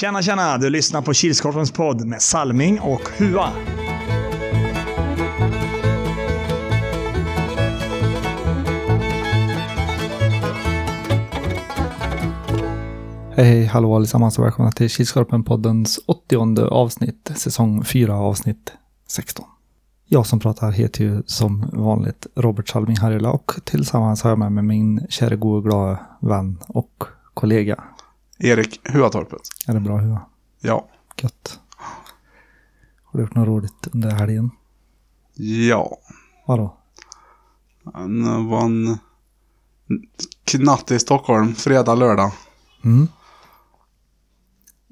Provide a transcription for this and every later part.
Tjena, tjena! Du lyssnar på Kilskorpens podd med Salming och Hua. Hej, hej, hallå allesammans och välkomna till Kilskorpen-poddens 80 avsnitt, säsong 4, avsnitt 16. Jag som pratar heter ju som vanligt Robert Salming Harila och tillsammans har jag med mig min kära gode glada vän och kollega. Erik Huatorpet. Är det bra Hua? Ja. Gött. Har du gjort något roligt under helgen? Ja. Vadå? Det var en knatt i Stockholm, fredag, lördag. Mm,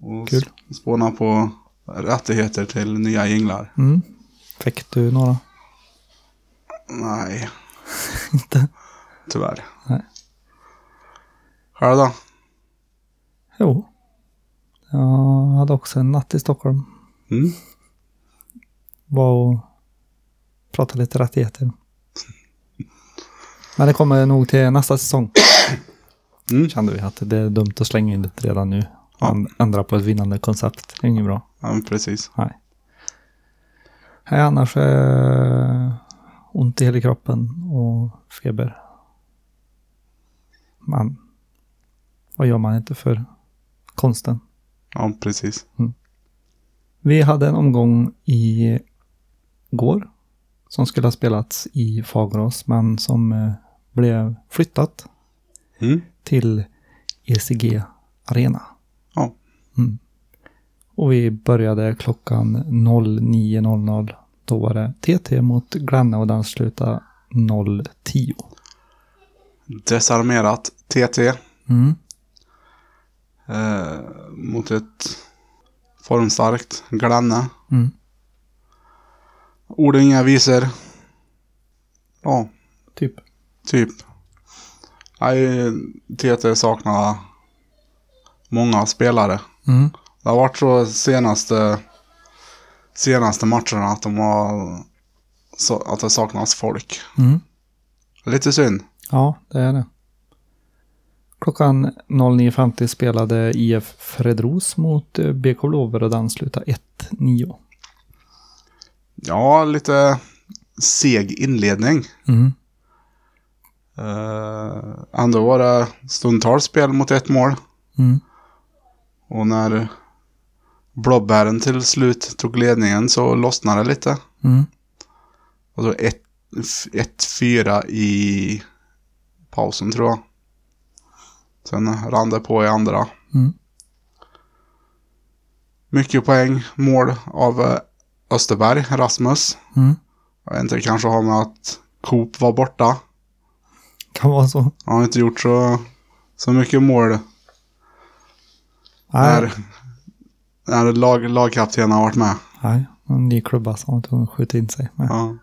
Och Kul. spåna på rättigheter till nya jinglar. mm. Fick du några? Nej, Inte? tyvärr. Nej. Själv då? Jo. Jag hade också en natt i Stockholm. Mm. var och pratade lite rättigheter. Men det kommer nog till nästa säsong. Mm. Kände vi att det är dumt att slänga in det redan nu. Ja. Man ändrar på ett vinnande koncept. Det är inget bra. Ja, precis. Nej. Nej, annars är ont i hela kroppen och feber. Men vad gör man inte för konsten? Ja, precis. Vi hade en omgång i går som skulle ha spelats i Fagerås men som eh, blev flyttat Mm. till ECG Arena. Ja. Mm. Och vi började klockan 09.00. Då var det TT mot Glenna och den slutade 0.10. Desarmerat TT Mm. Eh, mot ett formstarkt Glenne. Mm. Ord och inga visor. Ja, Typ. Typ. Nej, TT saknar många spelare. Mm. Det har varit så senaste, senaste matcherna att de har så, att det saknas folk. Mm. Lite synd. Ja, det är det. Klockan 09.50 spelade IF Fredros mot eh, BK Blåver och slutade 1-9. Ja, lite seg inledning. Mm. Uh, ändå var det stundtals spel mot ett mål. Mm. Och när blåbären till slut tog ledningen så lossnade det lite. Mm. Och då 1-4 i pausen tror jag. Sen rann det på i andra. Mm. Mycket poäng, mål av eh, Österberg, Rasmus. Mm. Jag vet inte, kanske har med att Coop var borta. Kan vara så. Han har inte gjort så, så mycket mål Nej. när, när lag, lagkaptenen har varit med. Nej, en ny klubba som var tvungen att skjuta in sig. med. Ja.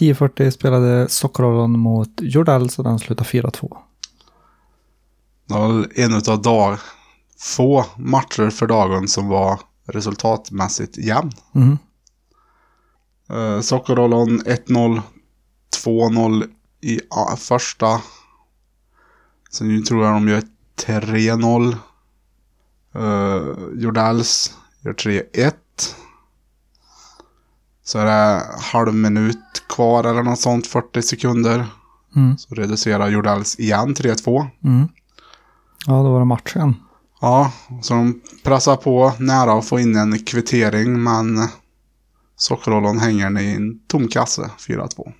10.40 spelade Sockerollen mot Jordal så den slutade 4-2. Det var en av dag, få matcher för dagen som var resultatmässigt jämn. Mm. Uh, Sockerollon 1-0, 2-0 i första. Sen tror jag de gör 3-0. Uh, Jordals gör 3-1. Så är det halv minut kvar eller något sånt, 40 sekunder. Mm. Så reducerar Jordals igen 3-2. Mm. Ja, då var det matchen. Ja, så de pressar på nära att få in en kvittering men Sockerollon hänger i en tom kasse 4-2.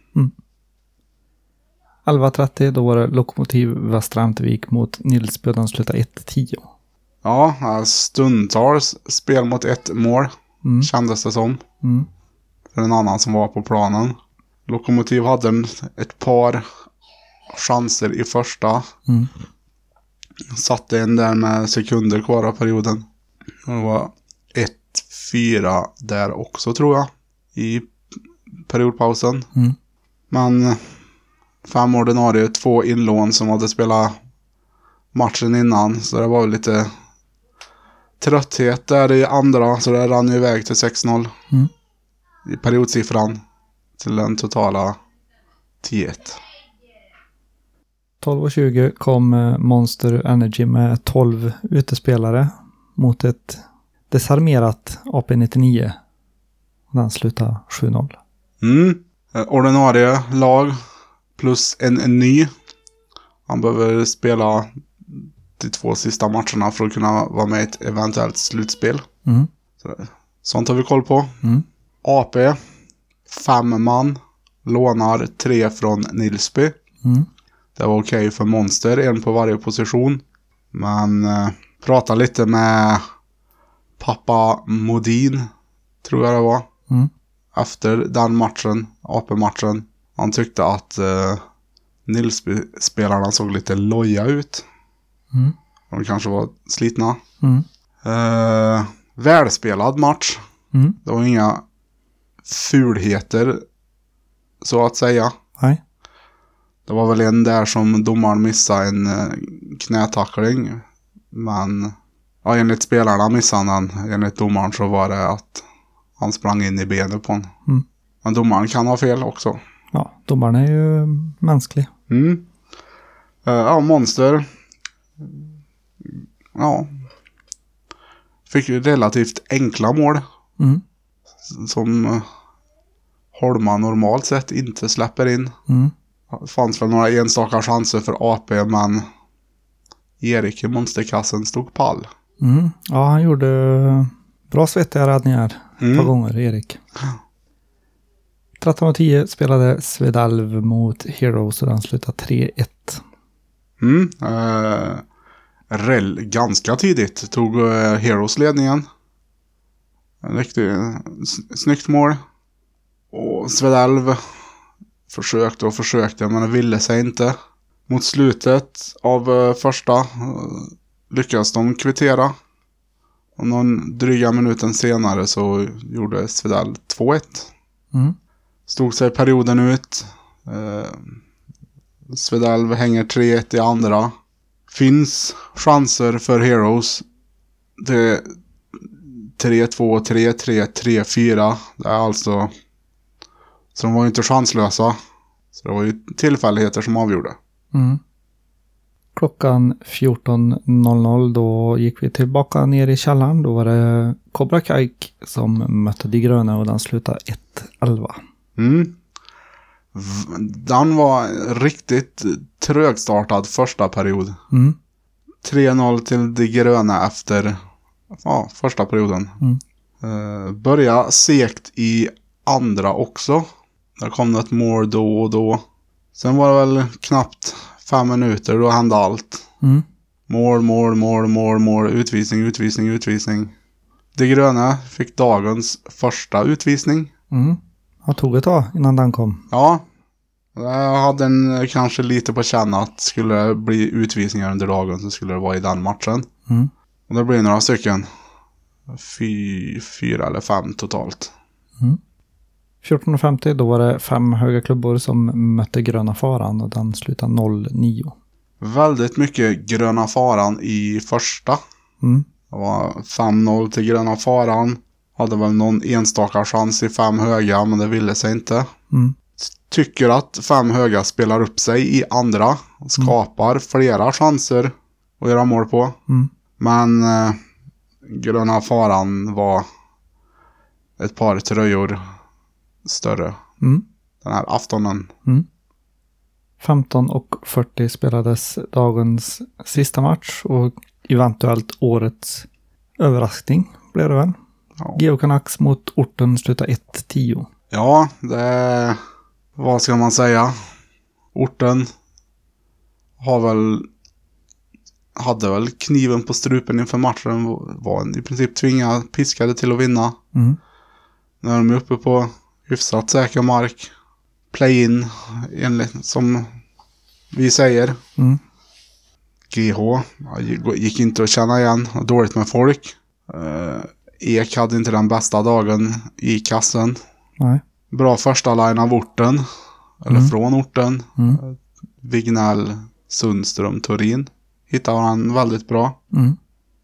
11.30 då var det Lokomotiv Västra Ämtervik mot och den slutade 1-10. Ja, stundtals spel mot ett mål Mm. kändes det som. Mm. För en annan som var på planen. Lokomotiv hade en- ett par chanser i första. Mm. Satte en där med sekunder kvar av perioden. Och Det var 1-4 där också tror jag. I periodpausen. Mm. Men fem ordinarie, två inlån som hade spelat matchen innan. Så det var lite trötthet där i andra. Så det rann iväg till 6-0. Mm. Periodsiffran. Till den totala 10-1. 12.20 kom eh, Monster Energy med 12 utespelare mot ett desarmerat AP99. Den slutade 7-0. Mm. Eh, Ordinarie lag plus en, en ny. Han behöver spela de två sista matcherna för att kunna vara med i ett eventuellt slutspel. Mm. Så, sånt har vi koll på. Mm. AP, fem man, lånar tre från Nilsby. Mm. Det var okej för Monster, en på varje position. Men eh, prata lite med pappa Modin, tror jag det var. Mm. Efter den matchen, AP-matchen. Han tyckte att eh, Nilsby-spelarna såg lite loja ut. Mm. De kanske var slitna. Mm. Eh, välspelad match. Mm. Det var inga fulheter, så att säga. Nej. Det var väl en där som domaren missade en eh, knätackling. Men ja, enligt spelarna missade han den. Enligt domaren så var det att han sprang in i benet på honom. Mm. Men domaren kan ha fel också. Ja, domaren är ju mänsklig. Mm. Eh, ja, Monster. Ja. Fick ju relativt enkla mål. Mm. Som eh, Holma normalt sett inte släpper in. Mm. Det fanns väl några enstaka chanser för AP men Erik i monsterkassen stod pall. Mm. Ja, han gjorde bra svettiga räddningar ett par Mm. gånger, Erik. 13.10 spelade Svedalv mot Heroes och den slutade 3-1. Mm. Eh, rel, ganska tidigt tog eh, Heroes ledningen. En riktigt snyggt mål. Och Svedalv försökte och försökte men det ville sig inte. Mot slutet av eh, första eh, lyckades de kvittera. Och någon dryga minuten senare så gjorde Svedalv 2-1. Mm. Stod sig perioden ut. Eh, Svedalv hänger 3-1 i andra. Finns chanser för Heroes. Det är 3-2, 3-3, 3-4. Det är alltså... Så de var ju inte chanslösa. Så det var ju tillfälligheter som avgjorde. Mm. Klockan 14.00 då gick vi tillbaka ner i källaren. Då var det Cobra Kaik som mötte De gröna och den slutade 1-11. Mm. Den var riktigt trögstartad första period. Mm. 3-0 till de gröna efter ja, första perioden. Mm. Eh, börja segt i andra också. Där kom det ett mål då och då. Sen var det väl knappt fem minuter, då hände allt. Mm. Mål, mål, mål, mål, mål, utvisning, utvisning, utvisning. De gröna fick dagens första utvisning. Mm. Jag tog ett tag innan den kom. Ja, jag hade en kanske lite på känn att skulle det bli utvisningar under dagen så skulle det vara i den matchen. Mm. Och det blir några stycken. Fy, fyra eller fem totalt. 14.50 då var det fem höga klubbor som mötte gröna faran och den slutade 0-9. Väldigt mycket gröna faran i första. Mm. Det var 5-0 till gröna faran. Hade väl någon enstaka chans i fem höga men det ville sig inte. Mm. Tycker att fem höga spelar upp sig i andra. Och skapar flera chanser att göra mål på. Mm. Men eh, gröna faran var ett par tröjor större Mm. den här aftonen. 15 och 40 spelades dagens sista match och eventuellt årets överraskning blev det väl. Ja. Geo Canucks mot orten slutade 1-10. Ja, det... Vad ska man säga? Orten har väl... Hade väl kniven på strupen inför matchen. Var i princip tvingade, piskade till att vinna. Mm. Är de uppe på hyfsat säker mark. Play-in, enligt som vi säger. Mm. GH gick inte att känna igen. Dåligt med folk. Eh, Ek hade inte den bästa dagen i kassen. Nej. Bra första line av orten. Eller Mm. från orten. Mm. Vignell, Sundström, Turin. Hittar han väldigt bra. Mm.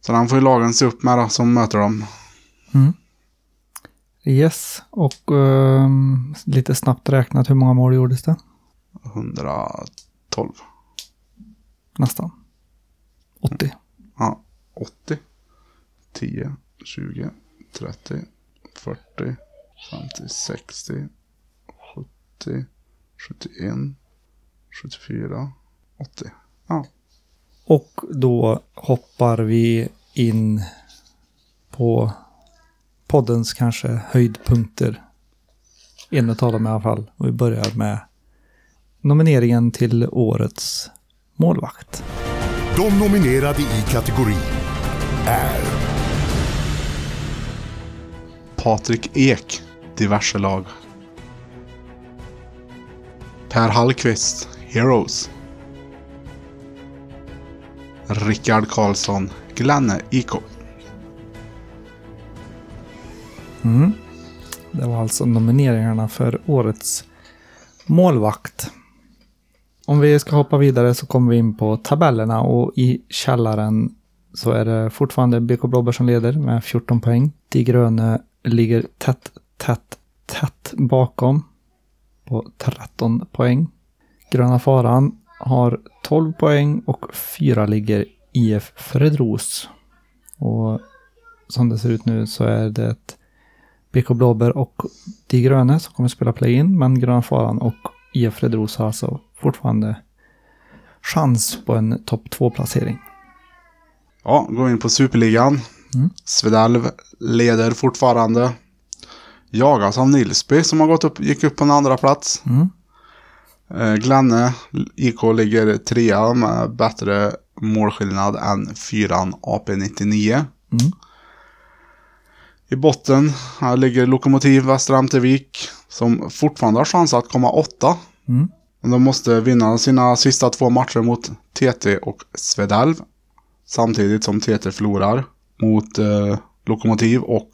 Så han får ju lagen se upp med då, som möter dem. Yes, och ehm, lite snabbt räknat hur många mål gjordes det? 112. nästan. 80. Ja, 80. 10, 20, 30, 40, 50, 60, 70, 71, 74, 80. Ja. Och då hoppar vi in på poddens kanske höjdpunkter. En av dem i alla fall. Och vi börjar med nomineringen till årets målvakt. De nominerade i kategorin är Patrik Ek, diverse lag. Per Hallqvist, Heroes. Rickard Karlsson, Glenne IK. Mm. Det var alltså nomineringarna för årets målvakt. Om vi ska hoppa vidare så kommer vi in på tabellerna och i källaren så är det fortfarande BK Blåbär som leder med 14 poäng. De gröna ligger tätt, tätt, tätt bakom på 13 poäng. Gröna Faran har 12 poäng och fyra ligger IF Fredros. Och som det ser ut nu så är det ett BK Blåbär och De Gröna som kommer spela play-in, men Gröna Faran och IF Fredros har alltså fortfarande chans på en topp 2-placering. Ja, går in på Superligan. Mm. Svedalv leder fortfarande. Jagas av Nilsby som har gått upp, gick upp på en andra plats. Mm. Eh, Glenne IK ligger trea med bättre målskillnad än fyran AP99. Mm. I botten här ligger Lokomotiv Västra Ämtervik som fortfarande har chans att komma åtta. Mm. Men de måste vinna sina sista två matcher mot TT och Svedalv. Samtidigt som TT förlorar mot eh, Lokomotiv och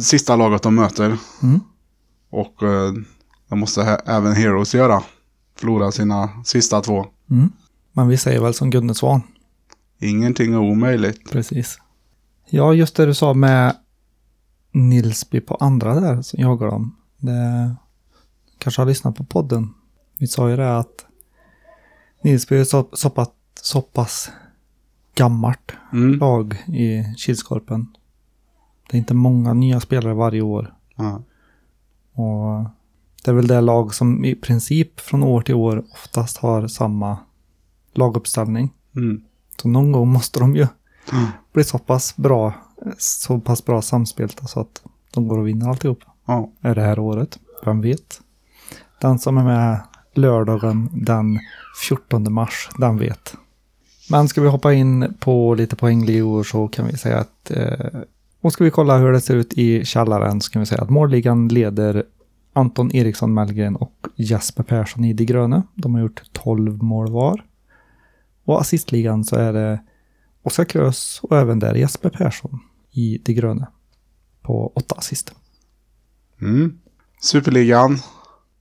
sista laget de möter. Mm. Och eh, det måste även Heroes göra. Förlora sina sista två. Mm. Men vi säger väl som Gunde Svan. Ingenting är omöjligt. Precis. Ja, just det du sa med Nilsby på andra där som jagar dem. Det kanske har lyssnat på podden. Vi sa ju det att Nilsby är så, så, pass, så pass gammalt Mm. lag i Kilskorpen. Det är inte många nya spelare varje år. Ja. Och det är väl det lag som i princip från år till år oftast har samma laguppställning. Mm. Så någon gång måste de ju Mm. bli så pass bra, så pass bra samspelta så att de går och vinner alltihop. Ja. Är det här året? Vem vet? Den som är med lördagen den 14 mars, den vet. Men ska vi hoppa in på lite poängligor så kan vi säga att eh, och ska vi kolla hur det ser ut i källaren så kan vi säga att målligan leder Anton Eriksson Mellgren och Jesper Persson i De gröna. De har gjort 12 mål var. Och assistligan så är det Oskar Krös och även där Jesper Persson i De gröna. På åtta assist. Mm. Superligan.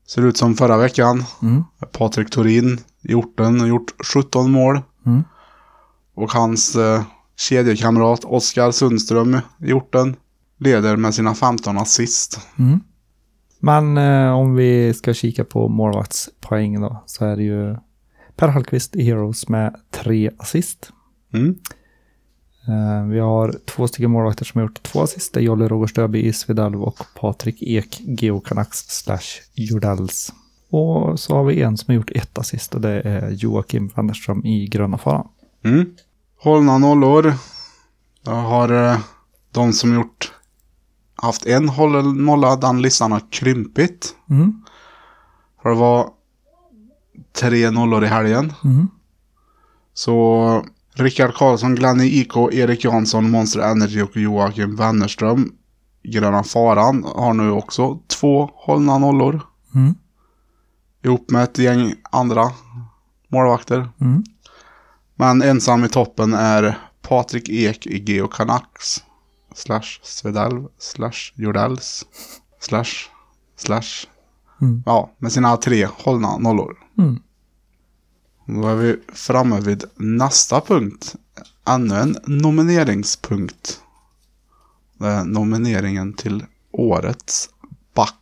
Ser ut som förra veckan. Mm. Patrik Torin i orten har gjort 17 mål. Mm. Och hans eh, kedjekamrat Oskar Sundström i orten leder med sina 15 assist. Mm. Men eh, om vi ska kika på målvaktspoäng då så är det ju Per Hallqvist i Heroes med tre assist. Mm. Eh, vi har två stycken målvakter som har gjort två assist. Det är Jolle Roger Stöby i Svedalv och Patrik Ek, Geo Canucks slash Jordells. Och så har vi en som har gjort ett assist och det är Joakim Wennerström i Gröna Faran. Mm. Hållna nollor. Jag har eh, de som gjort haft en hållen nolla. Den listan har krympit. Mm. För det var tre nollor i helgen. Mm. Så Rickard Karlsson, Glenny IK, Erik Jansson, Monster Energy och Joakim Wennerström. Gröna Faran har nu också två hållna nollor. Mm. Ihop med ett gäng andra målvakter. Mm. Men ensam i toppen är Patrik Ek i Geo Canucks. Slash Svedalv. Slash Jordells. Slash. Slash. Mm. Ja, med sina tre hållna nollor. Mm. Då är vi framme vid nästa punkt. Ännu en nomineringspunkt. Det är nomineringen till Årets back.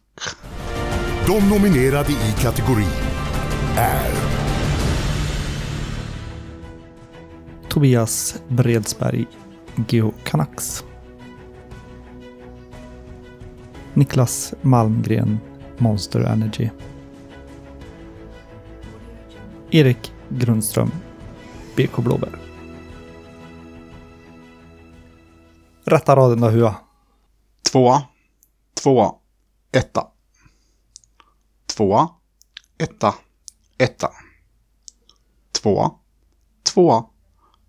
De nominerade i kategorin är Tobias Bredsberg, Geo Canucks. Niklas Malmgren, Monster Energy. Erik Grundström, BK Blåbär. Rätta raden då Hua. Tvåa. Tvåa. Etta. Tvåa. Etta. Etta. Tvåa. Tvåa.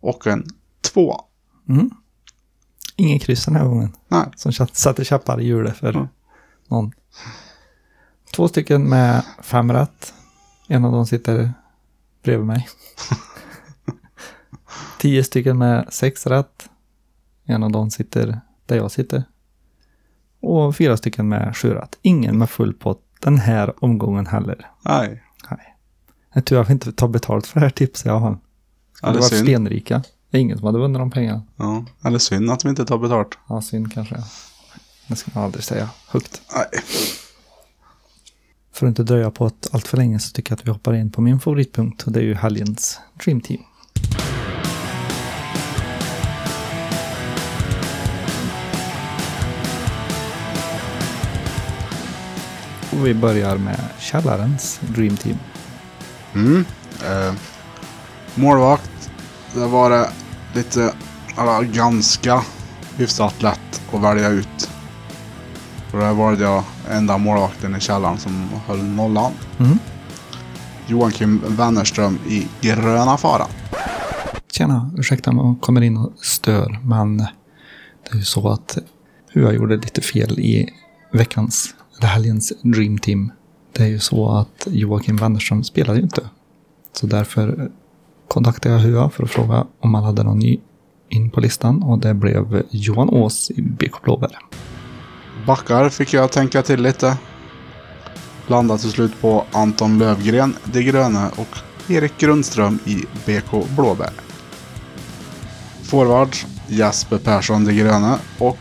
Och en tvåa. Mm. Ingen kryss den här gången. Nej. Som satte käppar i hjulet för Mm. någon. Två stycken med fem rätt. En av dem sitter bredvid mig. Tio stycken med sex rätt. En av dem sitter där jag sitter. Och fyra stycken med sju rätt. Ingen med full pott den här omgången heller. Nej. Nej. Tur att vi inte tar betalt för det här tipset jag har. Ja, det var stenrika. Det är ingen som hade vunnit de pengarna. Ja. Eller synd att vi inte tar betalt. Ja, synd kanske. Det ska man aldrig säga högt. Nej. För att inte dröja på att allt för länge så tycker jag att vi hoppar in på min favoritpunkt och det är ju helgens Dream Team. Och vi börjar med källarens Dream Team. Mm. Eh, målvakt. Det var det lite, eller ganska hyfsat lätt att välja ut. För där valde jag enda målvakten i källaren som höll nollan. Mm. Joakim Wennerström i gröna faran. Tjena, ursäkta om jag kommer in och stör, men det är ju så att jag gjorde lite fel i veckans, eller helgens Dream Team. Det är ju så att Joakim Wennerström spelade ju inte. Så därför kontaktade jag Hua för att fråga om han hade någon ny in på listan och det blev Johan Ås i BK Blåbär. Backar fick jag tänka till lite. Landade till slut på Anton Lövgren, De Gröne och Erik Grundström i BK Blåbär. Forward Jasper Persson, De Gröne och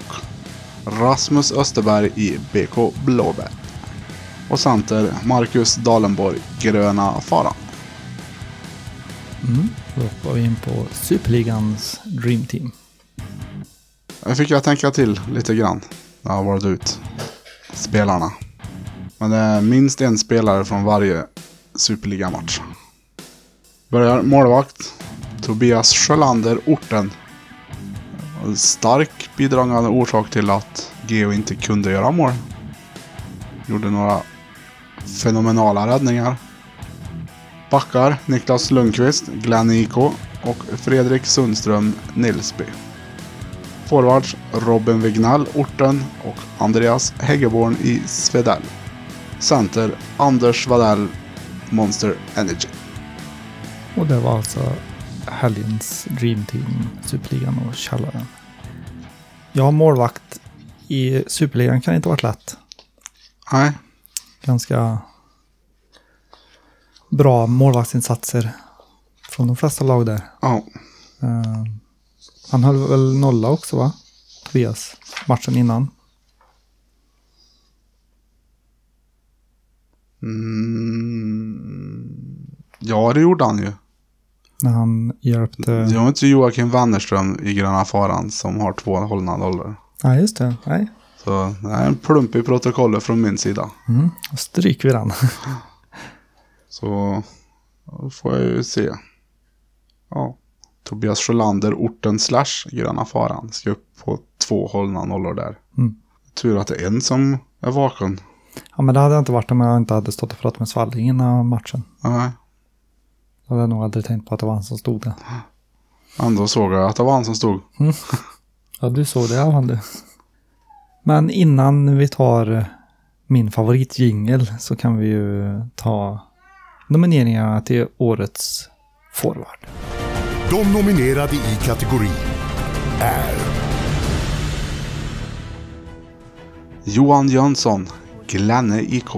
Rasmus Österberg i BK Blåbär. Och center Marcus Dalenborg, Gröna Faran. Mm. Då hoppar vi in på Superligans Dream Team. Nu fick jag tänka till lite grann. Jag har varit ut spelarna. Men det är minst en spelare från varje Superligamatch. Börjar målvakt. Tobias Sjölander, Orten. Stark bidragande orsak till att Geo inte kunde göra mål. Gjorde några fenomenala räddningar. Backar Niklas Lundqvist, Glenn Iko och Fredrik Sundström Nilsby. Forwards Robin Wignall, Orten och Andreas Häggeborn i Svedell. Center Anders Vadell, Monster Energy. Och det var alltså helgens Dream Team, Superligan och Källaren. Har målvakt i Superligan kan inte ha varit lätt. Nej, Ganska bra målvaktsinsatser från de flesta lag där. ja. Eh, han höll väl nolla också va? Tobias, matchen innan. Mm. Ja, det gjorde han ju. När han hjälpte... Det var inte Joakim Wennerström i Gröna Faran som har två hållna nollor. Nej, just det. Nej. Så det är en plump i protokollet från min sida. Mm. Då stryker vi den. Så då får jag ju se. Ja. Tobias Sjölander, orten slash Gröna Faran. Ska upp på två hållna nollor där. Mm. Tur att det är en som är vaken. ja, men det hade jag inte varit om jag inte hade stått och pratat med Svalling innan matchen. Nej. Då hade jag nog aldrig tänkt på att det var han som stod där. Ändå såg jag att det var han som stod. Ja, du såg det, ja du. Men innan vi tar min favoritjingel så kan vi ju ta nomineringarna till årets forward. De nominerade i kategorin är Johan Jönsson, Glenne IK.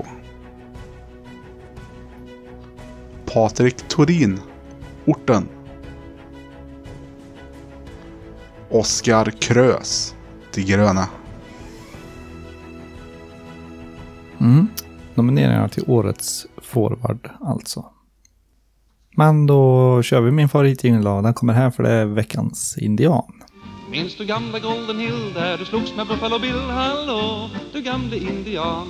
Patrik Torin, Orten. Oskar Krös, De Gröna. Mm. Nomineringarna till årets forward alltså. Men då kör vi min favoritjingel. Den kommer här för det är veckans indian. Minns du gamla Golden Hill där du slogs med Buffalo Bill? Hallå, du gamle indian.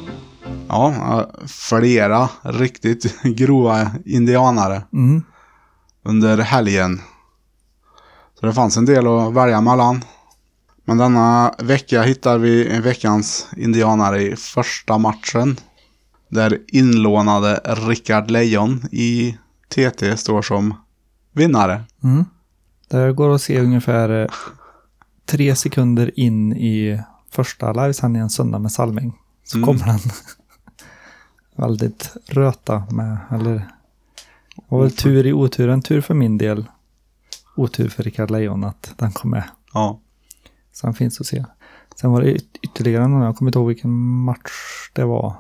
Ja, flera riktigt grova indianare Mm. under helgen. Så det fanns en del att välja mellan. Men denna vecka hittar vi veckans indianare i första matchen. Där inlånade Rickard Lejon i TT står som vinnare. Mm. Det går att se ungefär eh, tre sekunder in i första livesändningen söndag med Salming. Så Mm. kommer den väldigt röta med, eller var väl tur i oturen, tur för min del. Otur för Rickard Lejon att den kom med. Ja. Så den finns att se. Sen var det yt- ytterligare någon, jag kommer inte ihåg vilken match det var.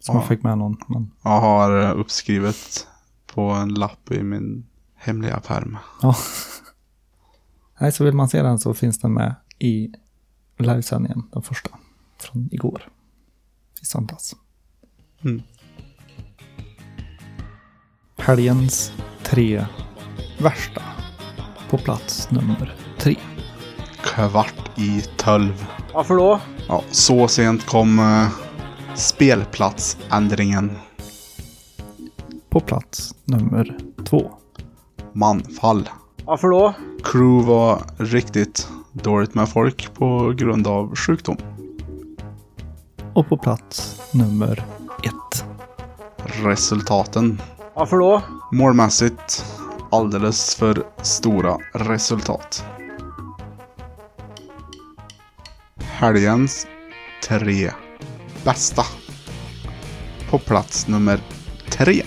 Som Ja. jag fick med någon. Men, Jag har eh, uppskrivet på en lapp i min hemliga pärm. ja. Nej, så vill man se den så finns den med i livesändningen, den första. Från igår. I söndags. Mm. Helgens tre värsta. På plats nummer tre. Kvart i tolv. Varför då? Ja, så sent kom eh, spelplatsändringen. På plats nummer två. Manfall. Varför då? Crew var riktigt dåligt med folk på grund av sjukdom. Och på plats nummer ett. Resultaten. Varför då? Målmässigt alldeles för stora resultat. Helgens tre bästa. På plats nummer tre.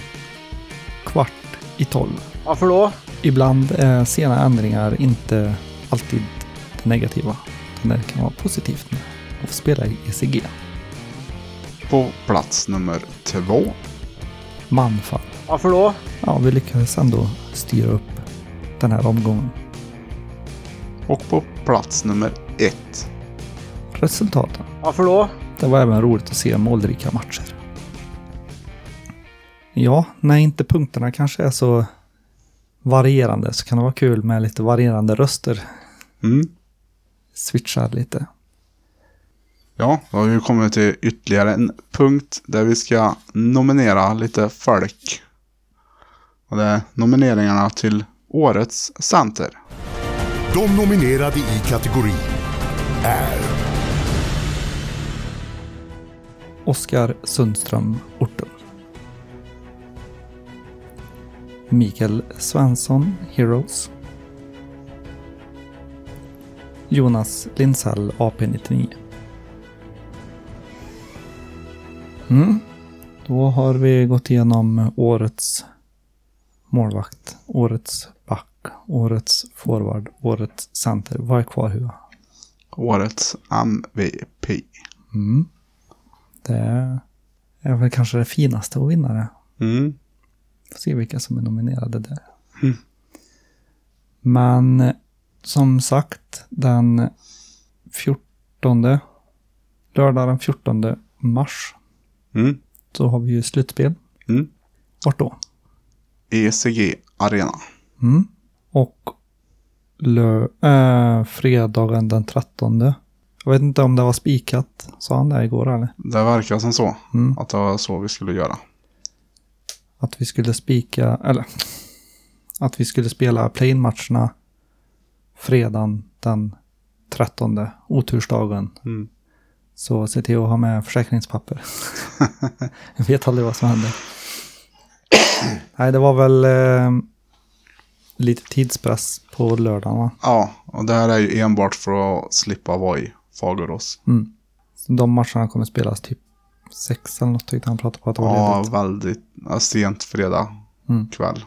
Kvart i tolv. Varför då? Ibland är sena ändringar inte alltid det negativa. Det kan vara positivt med att få spela i ECG. På plats nummer två. Manfall. Varför då? Ja, vi lyckades ändå styra upp den här omgången. Och på plats nummer ett. Resultaten. Varför då? Det var även roligt att se målrika matcher. Ja, när inte punkterna kanske är så varierande så kan det vara kul med lite varierande röster. Mm. Switcha lite. Ja, då har vi kommit till ytterligare en punkt där vi ska nominera lite folk. Och det är nomineringarna till Årets Center. De nominerade i kategorin är Oskar Sundström Orten. Mikael Svensson Heroes. Jonas Lindsell AP99. Mm. Då har vi gått igenom årets målvakt, årets back, årets forward, årets center. Vad är kvar Hua? Årets MVP. Mm. Det är väl kanske det finaste att vinna det. Mm. Får se vilka som är nominerade där. Mm. Men som sagt, den 14, lördag den 14 mars, Mm. så har vi ju slutspel. Mm. Vart då? ECG Arena. Mm. Och lö- äh, fredagen den 13. Jag vet inte om det var spikat, sa han det igår eller? Det verkar som så. Mm. Att det var så vi skulle göra. Att vi skulle spika, eller att vi skulle spela play-in-matcherna fredagen den 13, otursdagen. Mm. Så se till att ha med försäkringspapper. Jag vet aldrig vad som händer. Nej, det var väl eh, lite tidspress på lördagen va? Ja, och det här är ju enbart för att slippa vara i Fagerås. Mm. Så de matcherna kommer spelas typ sex eller något tyckte han pratade på att det var Ja, ledigt. väldigt ja, sent fredag Mm. kväll.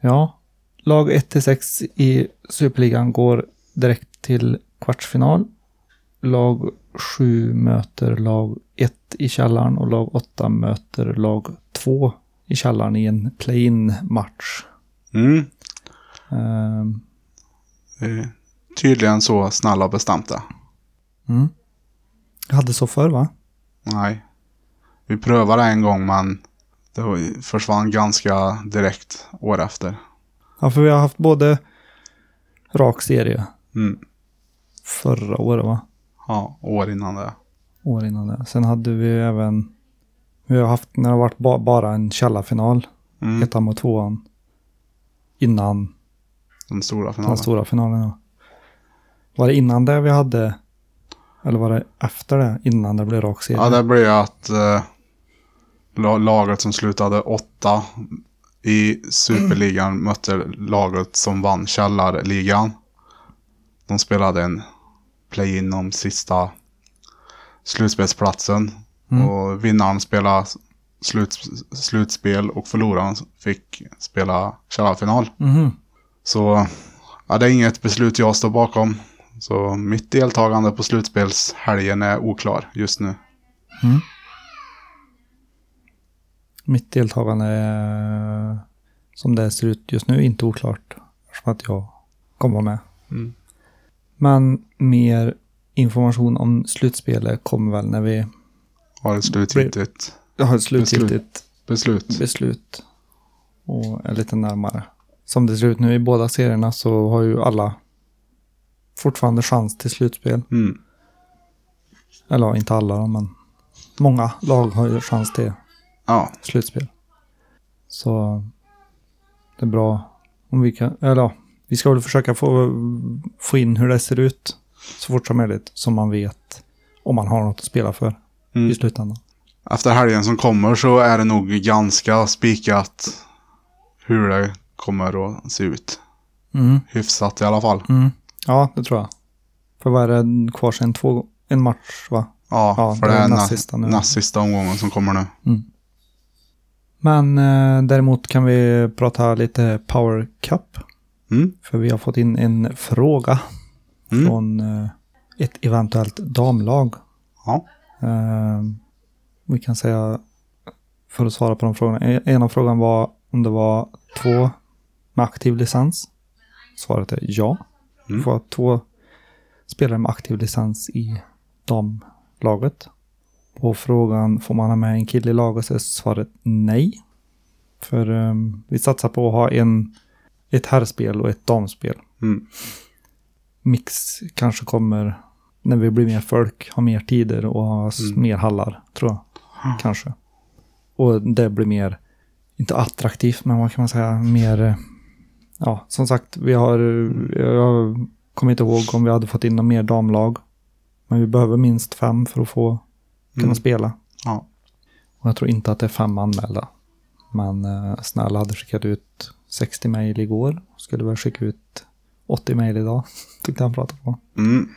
Ja, lag 1-6 i Superligan går direkt till kvartsfinal. Lag 7 möter lag 1 i källaren och lag 8 möter lag 2 i källaren i en play-in match. Mm. Eh, Tydligen så snälla och bestämda. mm. Jag hade så förr va? Nej. Vi prövade en gång men Det försvann ganska direkt år efter. Ja, för vi har haft både rak serie Mm. förra året va? Ja, år innan det. År innan det. Sen hade vi även, vi har haft när det har varit ba, bara en källarfinal, Mm. ettan mot tvåan, innan Den stora den finalen. stora finalen. Ja. Var det innan det vi hade, eller var det efter det, innan det blev rak serie? Ja, det blev att eh, la- laget som slutade åtta i Superligan mötte laget som vann Källarligan. De spelade en play-in om sista slutspelsplatsen. Mm. Och vinnaren spelade slut, slutspel och förloraren fick spela källarfinal. Mhm. Så ja, det är inget beslut jag står bakom. Så mitt deltagande på slutspelshelgen är oklar just nu. Mitt deltagande är, som det ser ut just nu, inte oklart. Eftersom att jag kommer med. Mm. Men mer information om slutspelet kommer väl när vi Har ett slutgiltigt har ett slutgiltigt beslut. beslut. Och är lite närmare. Som det ser ut nu i båda serierna så har ju alla fortfarande chans till slutspel. Mm. Eller inte alla men många lag har ju chans till Ja, slutspel. Så det är bra om vi kan, eller ja, vi ska väl försöka få, få in hur det ser ut så fort som möjligt. Så man vet om man har något att spela för Mm. i slutändan. efter helgen som kommer så är det nog ganska spikat hur det kommer att se ut. Mm. Hyfsat i alla fall. Mm. Ja, det tror jag. För vad är det kvar sen? Två, en match va? Ja, Ja, för det är näst sista nu. näst sista omgången som kommer nu. Men eh, däremot kan vi prata lite Power Cup. Mm. För vi har fått in en fråga Mm. från eh, ett eventuellt damlag. Ja. Eh, vi kan säga, för att svara på de frågorna. En en av frågorna var om det var två med aktiv licens. Svaret är ja. Mm. Får ha två spelare med aktiv licens i damlaget. På frågan får man ha med en kille i laget så är svaret nej. För eh, vi satsar på att ha en, ett herrspel och ett damspel Mm. mix kanske kommer när vi blir mer folk, har mer tider och har Mm. mer hallar, tror jag. Kanske. Och det blir mer, inte attraktivt, men vad kan man säga, mer, eh, ja, som sagt, vi har, jag kommer inte ihåg om vi hade fått in någon mer damlag. Men vi behöver minst fem för att få kunna Mm. spela. Ja. Och jag tror inte att det är fem anmälda. Men eh, Snälla hade skickat ut 60 mejl igår. Skulle väl skicka ut 80 mejl idag. Tyckte han pratade på. Mm.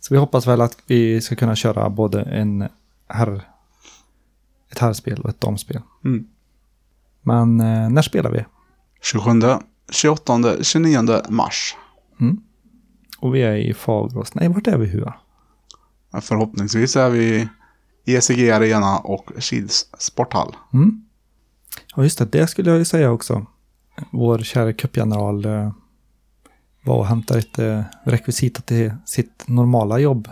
Så vi hoppas väl att vi ska kunna köra både en herr, ett herrspel och ett damspel. Mm. Men eh, när spelar vi? 27, 28, 29 mars. Och vi är i Fagerås. Nej, vart är vi Hua? Förhoppningsvis är vi i ECG Arena och Kils sporthall. Mm. Ja, just det. Det skulle jag ju säga också. Vår kära cupgeneral eh, var och hämtade ett eh, rekvisita till sitt normala jobb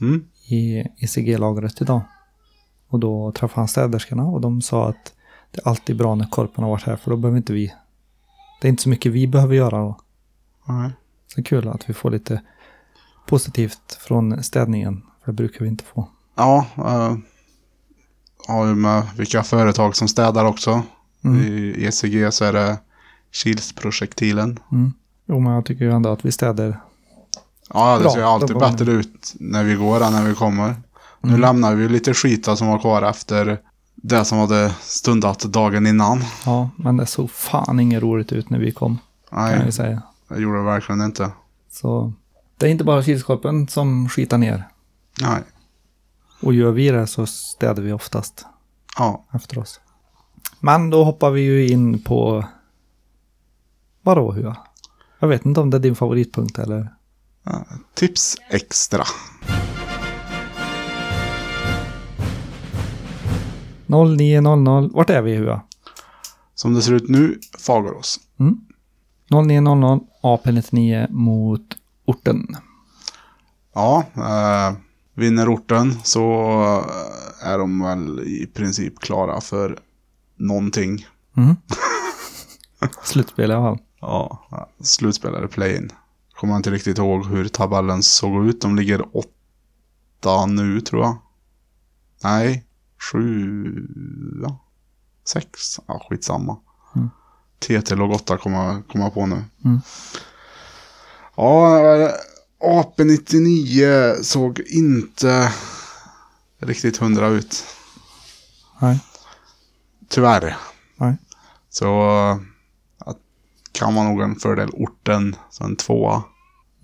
Mm. i ECG-lagret idag. Och då träffade han städerskorna och de sa att det är alltid bra när korpen har varit här för då behöver inte vi... Det är inte så mycket vi behöver göra då. Nej. Så kul att vi får lite positivt från städningen. För det brukar vi inte få. Ja, uh, har ju med vilka företag som städar också. Mm. I ECG så är det Kilsprojektilen. Mm. Jo, men jag tycker ju ändå att vi städer... Ja, det Bra, ser alltid bättre ut när vi går än när vi kommer. Nu lämnar vi lite skita som var kvar efter det som hade stundat dagen innan. Ja, men det såg fan inget roligt ut när vi kom. Kan jag Nej, säga. det gjorde det verkligen inte. Så det är inte bara kylskåpen som skitar ner. Nej, Och gör vi det så städar vi oftast ja. efter oss. Men då hoppar vi ju in på... Vadå Hua? Jag vet inte om det är din favoritpunkt eller... Tips extra. 0900. Vart är vi Hua? Som det ser ut nu, Fagerås. 0900 AP99 mot orten. Ja, eh, vinner orten så eh, är de väl i princip klara för någonting. Mm. Slutspel i alla fall. Ja, slutspelare play-in. Kommer inte riktigt ihåg hur tabellen såg ut. De ligger åtta nu tror jag. Nej, sju, sex. Ja, skitsamma. Mm. TT låg åtta kommer kom jag på nu. Mm. Ja, eh, AP99 såg inte riktigt hundra ut. Nej. Tyvärr. Nej. Så kan man nog en fördel orten som en tvåa.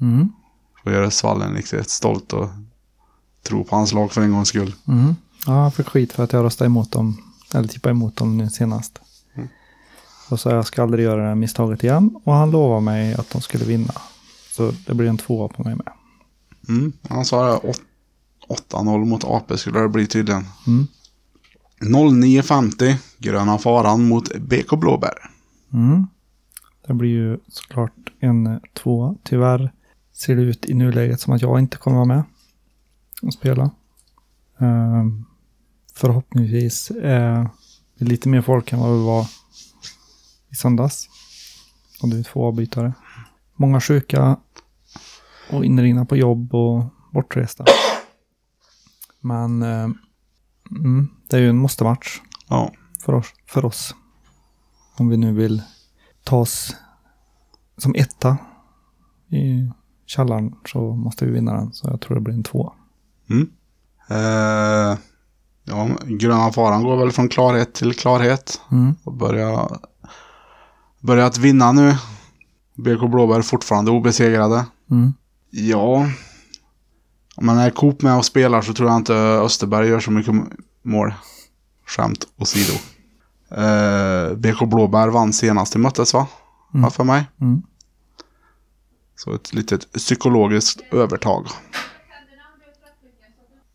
Mm. Får göra Svallen riktigt stolt och tro på hans lag för en gångs skull. Mm. Ja, jag fick skit för att jag röstade emot dem. Eller tippade emot dem nu senast. Mm. Och så jag ska aldrig göra det här misstaget igen. Och han lovade mig att de skulle vinna. Så det blir en tvåa på mig med. Mm. Han sa det, åt- 8-0 mot AP skulle det bli tydligen. Mm. 09.50 Gröna Faran mot BK Blåbär. Mm. Det blir ju såklart en eh, tvåa. Tyvärr ser det ut i nuläget som att jag inte kommer vara med och spela. Ehm, förhoppningsvis det lite mer folk än vad det var i söndags. Och det är två avbytare. Många sjuka och inringda på jobb och bortresta. Men eh, mm, det är ju en måste-match Ja. för oss, för oss. Om vi nu vill ta oss som etta i källaren så måste vi vinna den. Så jag tror det blir en två. Mm. Eh, ja, Gröna Faran går väl från klarhet till klarhet. Mm. Och börjar, att vinna nu. BK Blåbär fortfarande obesegrade. Mm. Ja. Om man är Coop med och spelar så tror jag inte Österberg gör så mycket mål. Skämt åsido. Eh, BK Blåbär vann senast i möttes va? Mm. För mig. Mm. Så ett litet psykologiskt övertag.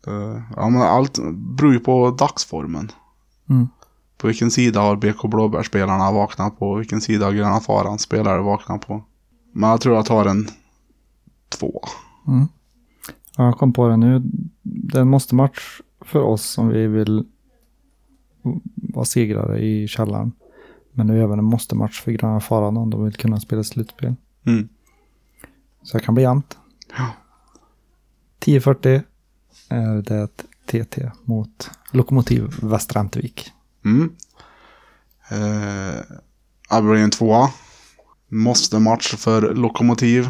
Eh, ja, men allt beror ju på dagsformen. Mm. På vilken sida har BK Blåbär-spelarna vaknat på? Vilken sida har Gröna Farans spelare vaknat på? Men jag tror jag tar en två. Mm. Ja, jag kom på det nu. Det är en måste-match för oss om vi vill vara segrare i källaren. Men det är även en måste-match för Gröna Faran om de vill kunna spela slutspel. Mm. Så det kan bli jämnt. Ja. 10.40 är det TT mot Lokomotiv Västra Ämtervik. Mm. Eh, det blir en tvåa. Måste match för Lokomotiv.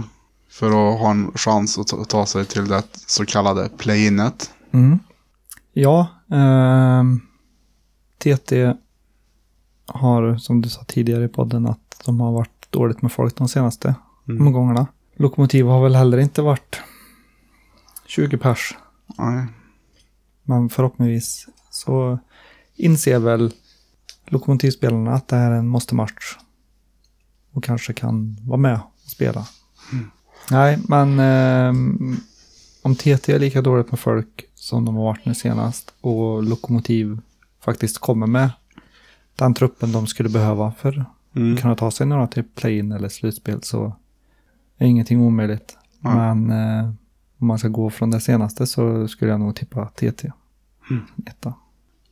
För att ha en chans att ta- sig till det så kallade play-inet. Mm. Ja, ehm, TT har som du sa tidigare i podden att de har varit dåligt med folk de senaste Mm. omgångarna. Lokomotiv har väl heller inte varit 20 pers. Nej. Men förhoppningsvis så inser väl lokomotivspelarna att det här är en måste-match. Och kanske kan vara med och spela. Nej, men ehm, om TT är lika dåligt med folk som de har varit nu senast och Lokomotiv faktiskt kommer med den truppen de skulle behöva för Mm. att kunna ta sig några till play-in eller slutspel så är ingenting omöjligt. Ja. Men eh, om man ska gå från det senaste så skulle jag nog tippa TT. Mm. Etta.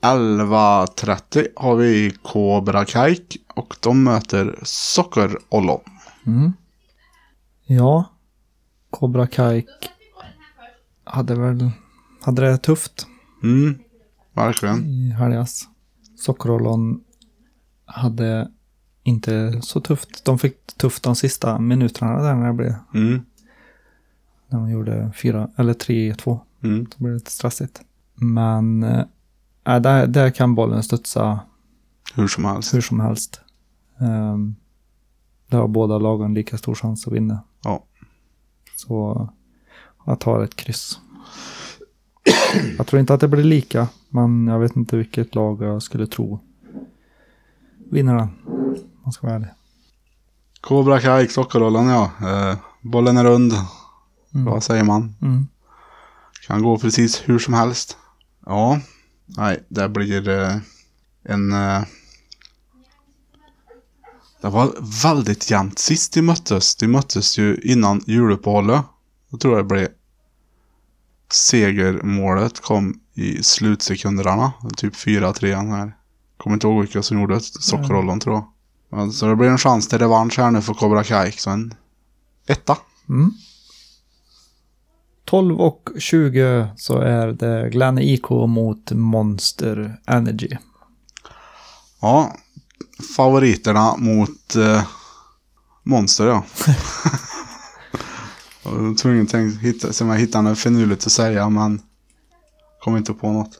11.30 har vi Cobra Kaik och de möter Sockerollon. Mm. Ja, Cobra Kaik hade väl hade det tufft Mm. Verkligen. i helgas. Sockerollon hade inte så tufft. De fick tufft de sista minuterna där när det blev. Mm. När de gjorde fyra eller 3-2. Mm. Så blev det lite stressigt. Men äh, där, där kan bollen studsa Hur som helst. hur som helst. Um, där har båda lagen lika stor chans att vinna. Ja. Så jag tar ett kryss. jag tror inte att det blir lika, men jag vet inte vilket lag jag skulle tro vinner den. Man ska vara ärlig. Cobra Kaik, Sockerollon ja. Eh, bollen är rund. Mm. Vad säger man? Mm. Kan gå precis hur som helst. Ja. Nej, det blir eh, en... Eh, det var väldigt jämnt sist de möttes. De möttes ju innan juluppehållet. Jag tror det blev... Segermålet kom i slutsekunderna. Typ 4-3 här. Kommer inte ihåg vilka som gjorde sockerrollen tror jag. Men, så det blir en chans till revansch här nu för Cobra Kai. Så en etta. Mm. 12 och 20 så är det Glenn IK mot Monster Energy. Ja, favoriterna mot eh, Monster ja. jag var tvungen att hitta, se om jag hittar något finurligt att säga men kom inte på något.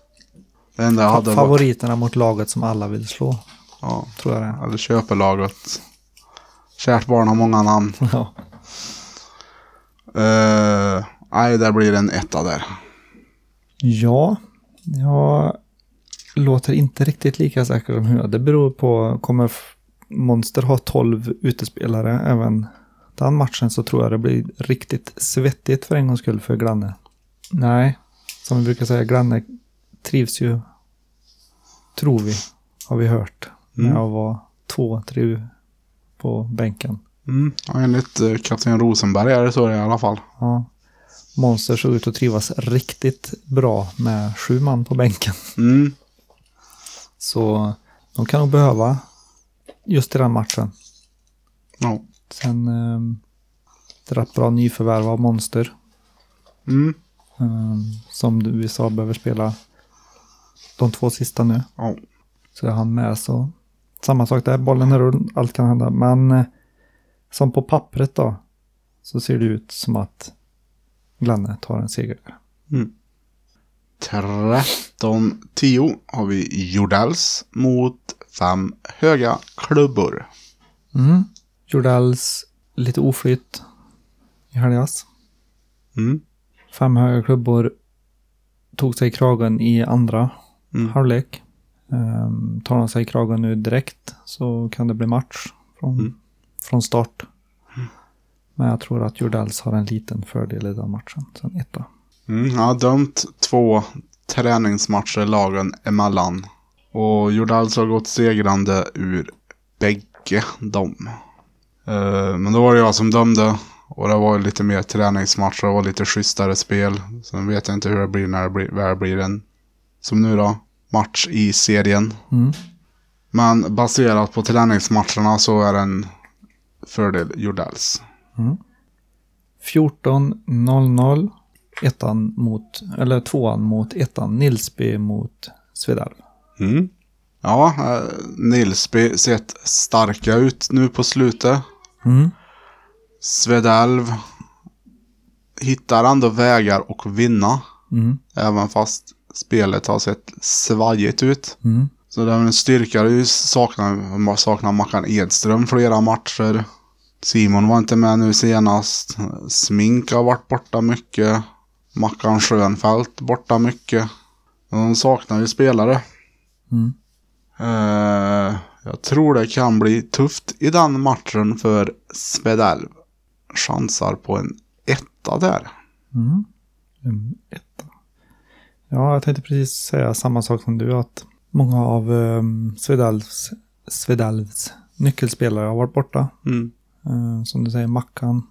Det enda jag hade var, Favoriterna mot laget som alla vill slå, ja, tror jag det är. eller köpelaget. Kärt barn har många namn. Ja. Eh, nej, där blir det en etta där. Ja, jag låter inte riktigt lika säker som hur. Det beror på, kommer Monster ha 12 utespelare även den matchen så tror jag det blir riktigt svettigt för en gångs skull för Glanne. Nej, som vi brukar säga, Glanne trivs ju, tror vi, har vi hört, med att vara två, tre på bänken. Mm, ja, enligt eh, kapten Rosenberg är det så i alla fall. Ja. Monster såg ut att trivas riktigt bra med sju man på bänken. Mm, Så de kan nog behöva just i den matchen. ja. Sen eh, rätt bra nyförvärv av Monster. Mm, Eh, som du- vi sa behöver spela de två sista nu. ja. Så är han med så. Samma sak där, bollen är rull, allt kan hända. Men eh, som på pappret då. Så ser det ut som att Glanne tar en seger. 13-10 har vi Jordals mot fem höga klubbor. Mm. Jordals lite oflytt i helgas. Mm. Fem höga klubbor tog sig i kragen i andra Mm. halvlek. Um, tar de sig i kragen nu direkt så kan det bli match från, Mm. från start. Men jag tror att Jordals har en liten fördel i den matchen. Sen etta. Mm, jag har dömt två träningsmatcher lagen emellan. Och Jordals har gått segrande ur bägge dem. Eh, men då var det jag som dömde. Och det var lite mer träningsmatcher och lite schysstare spel. Sen vet jag inte hur det blir när det blir, det blir en, som nu då, match i serien. Mm. Men baserat på träningsmatcherna så är det en fördel Jordals. 14.00. Ettan mot, eller tvåan mot ettan. Nilsby mot Svedalv. Mm. Ja, eh, Nilsby sett starka ut nu på slutet. Mm. Svedalv hittar ändå vägar att vinna. Mm. Även fast spelet har sett svajigt ut. Mm. Så det är en styrka. Ju saknar, man saknar Mackan Edström flera matcher. Simon var inte med nu senast. Smink har varit borta mycket. Mackan Schönfeldt borta mycket. De saknar ju spelare. Mm. Eh, jag tror det kan bli tufft i den matchen för Svedalv. Chansar på en etta där. Mm. En etta. Ja, jag tänkte precis säga samma sak som du. Att många av um, Svedalvs, Svedalvs nyckelspelare har varit borta. Mm. Eh, som du säger, Mackan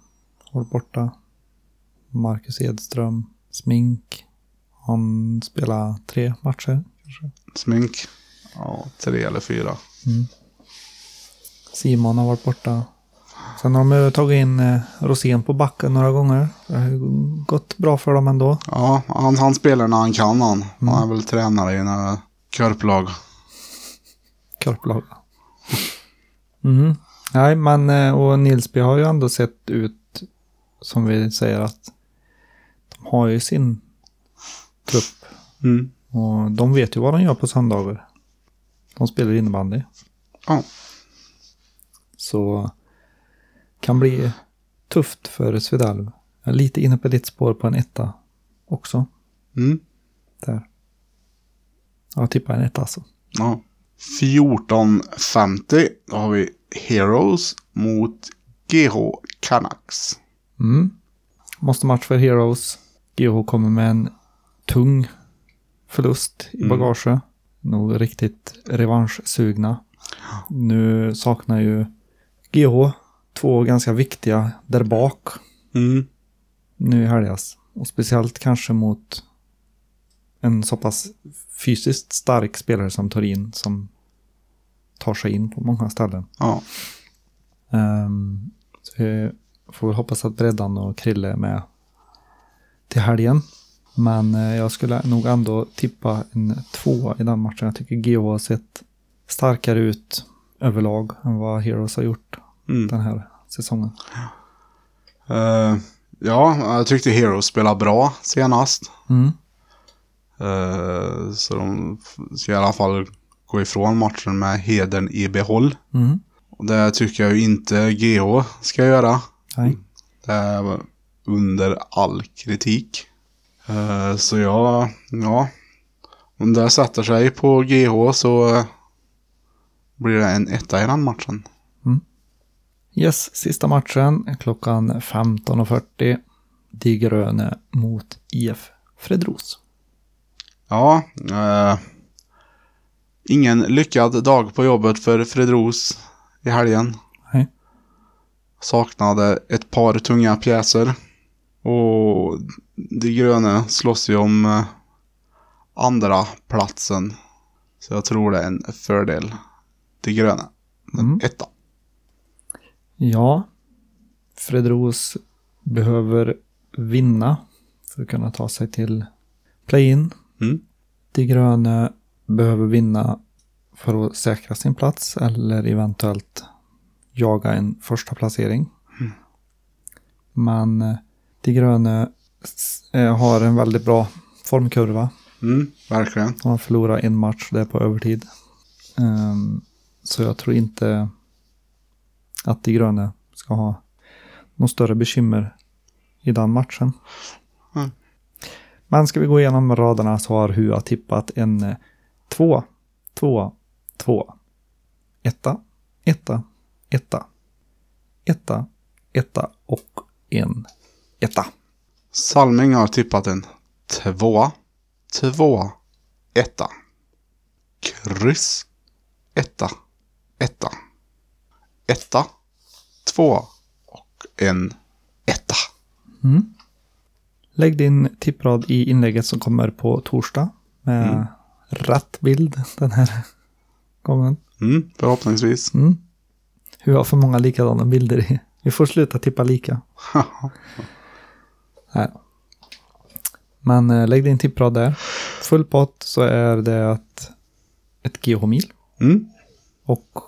varit borta. Marcus Edström, Smink. Han spelar tre matcher. Kanske. Smink. Ja, tre eller fyra. Simon har varit borta. Sen har de tagit in eh, Rosén på backen några gånger. Det har gått bra för dem ändå. Ja, han, han spelar när han kan han. Han är väl tränare i några körplag. Korplag. Mm. Nej, men eh, och Nilsby har ju ändå sett ut som vi säger att de har ju sin trupp Mm. och de vet ju vad de gör på söndagar. De spelar innebandy. Ja. Så kan bli tufft för Svedalv. Jag är lite inne på ditt spår på en etta också. Mm. Där. Jag tippar en etta alltså. ja. 14.50. Då har vi Heroes mot GH Canucks. Mm. Måste match för Heroes. GH kommer med en tung förlust i bagage. Nog riktigt revanschsugna. Nu saknar ju GH två ganska viktiga där bak Mm. nu i helgas. Och speciellt kanske mot en så pass fysiskt stark spelare som Torin som tar sig in på många ställen. Ja. Ehm, så vi får väl hoppas att Breddan och Krille är med till helgen. Men eh, jag skulle nog ändå tippa en två i den matchen. Jag tycker GH har sett starkare ut överlag än vad Heroes har gjort Mm. den här säsongen. Eh, ja, jag tyckte Heroes spelade bra senast. Mm. Eh, så de ska i alla fall gå ifrån matchen med hedern i behåll. Mm. Och det tycker jag ju inte GH ska göra. Nej. Det är under all kritik. Eh, så jag, ja. Om det sätter sig på GH så eh, blir det en etta i den matchen. Yes, sista matchen klockan 15.40. Die Gröne mot IF Fredros. Ja, eh, ingen lyckad dag på jobbet för Fredros i helgen. Nej. Saknade ett par tunga pjäser. Och de gröna slåss ju om eh, andra platsen. Så jag tror det är en fördel. De gröna. Mm. Etta. Ja, Fredros behöver vinna för att kunna ta sig till play-in. Mm. De gröna behöver vinna för att säkra sin plats eller eventuellt jaga en första placering. Men eh, de gröna s- eh, har en väldigt bra formkurva. Mm, verkligen. De har förlorat en match där på övertid. Ehm, så jag tror inte att de gröna ska ha något större bekymmer i den matchen. Mm. Men ska vi gå igenom raderna så har Hua tippat en eh, två, två, två, etta, etta, etta, etta, etta och en etta. Salming har tippat en tvåa, tvåa, etta. Kryss, etta, etta. Etta, tvåa och en etta. Lägg din tipprad i inlägget som kommer på torsdag med Mm. Rätt bild den här gången. Mm, förhoppningsvis. Mm. Hur har för många likadana bilder i? Vi får sluta tippa lika. Nej. Men eh, lägg din tipprad där. Full pott så är det att ett GH-mil Mm, och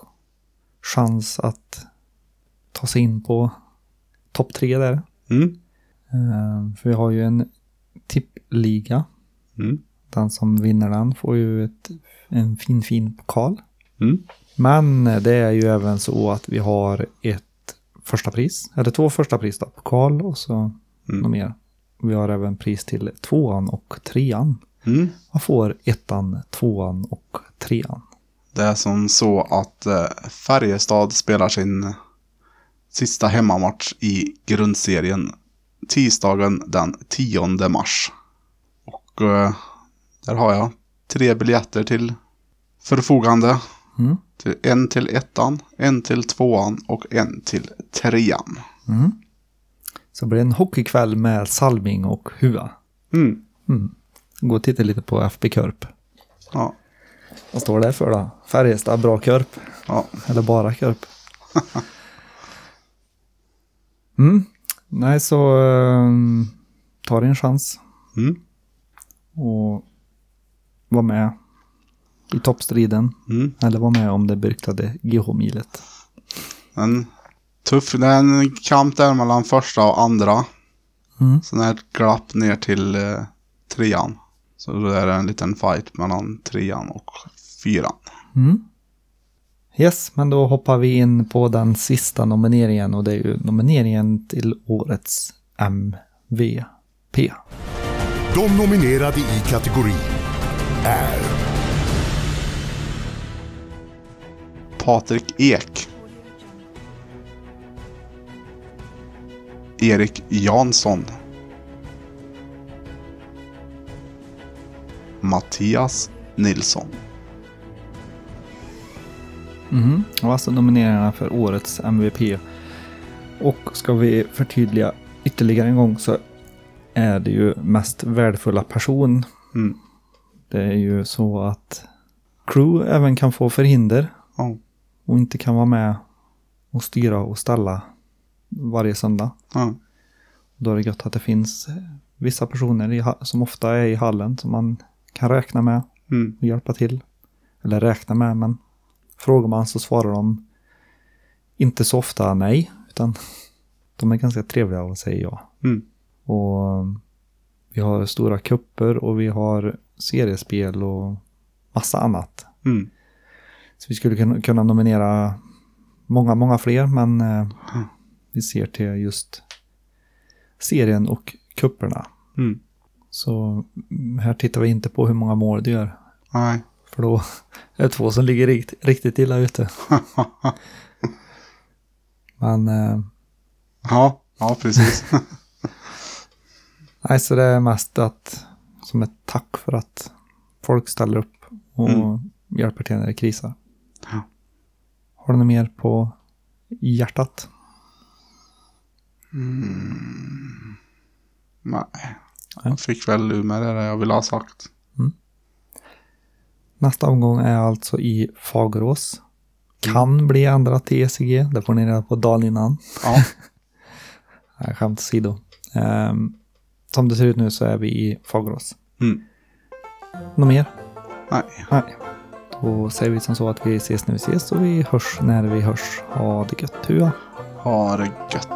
chans att ta sig in på topp tre där. mm, Eh, För vi har ju en tippliga. mm, Den som vinner den får ju ett, en fin fin pokal. mm. Men det är ju även så att vi har ett första pris, eller två första pris då, pokal och så Mm. något mer. Vi har även pris till tvåan och trean. Mm. Man får ettan, tvåan och trean. Det är som så att eh, Färjestad spelar sin sista hemmamatch i grundserien tisdagen den 10 mars. Och eh, där har jag tre biljetter till förfogande. Mm. Till, en till ettan, en till tvåan och en till trean. Så blir det en hockeykväll med Salming och Hua. Mm. Gå och titta lite på FB Körp. Ja. Vad står det för då? Färjestad, bra Körp. Ja. Eller bara Körp. mm. Nej, så um, ta din chans. Mm. och vara med i toppstriden. Mm. Eller vara med om det beryktade GH-milet. En tuff, det är en kamp där mellan första och andra. Mm. Sen är det ett glapp ner till eh, trean. Så då är det en liten fight mellan trean och fyran. Mm. Yes, men då hoppar vi in på den sista nomineringen och det är ju nomineringen till årets MVP. De nominerade i kategorin är Patrik Ek. Erik Jansson. Mattias Nilsson. Mm. Och alltså nomineringarna för årets MVP. Och ska vi förtydliga ytterligare en gång så är det ju mest värdefulla person. Mm. Det är ju så att crew även kan få förhinder Ja. och inte kan vara med och styra och ställa varje söndag. Ja. Då är det gött att det finns vissa personer i, som ofta är i hallen som man kan räkna med Mm. och hjälpa till. Eller räkna med, men frågar man så svarar de inte så ofta nej, utan de är ganska trevliga och säger ja. Mm. Och vi har stora kupper och vi har seriespel och massa annat. Mm. Så vi skulle kunna- nominera många, många fler, men eh, vi ser till just serien och kupperna. Mm. Så här tittar vi inte på hur många mål du gör. Nej. För då är det två som ligger rikt, riktigt illa ute. Men eh, ja, ja precis. nej, så det är mest att som ett tack för att folk ställer upp och Mm. hjälper till när det krisar. Ja. Har du något mer på hjärtat? Nej. Jag fick väl ur med det jag ville ha sagt. Nästa omgång är alltså i Fagerås. Kan bli ändrat till ECG. Det får ni reda på dagen innan. Ja. Skämt åsido. Um, som det ser ut nu så är vi i Fagerås. Mm. Något mer? Nej. Nej. Då säger vi som så att vi ses när vi ses och vi hörs när vi hörs. Ha det gött. Hua. Ha det gött.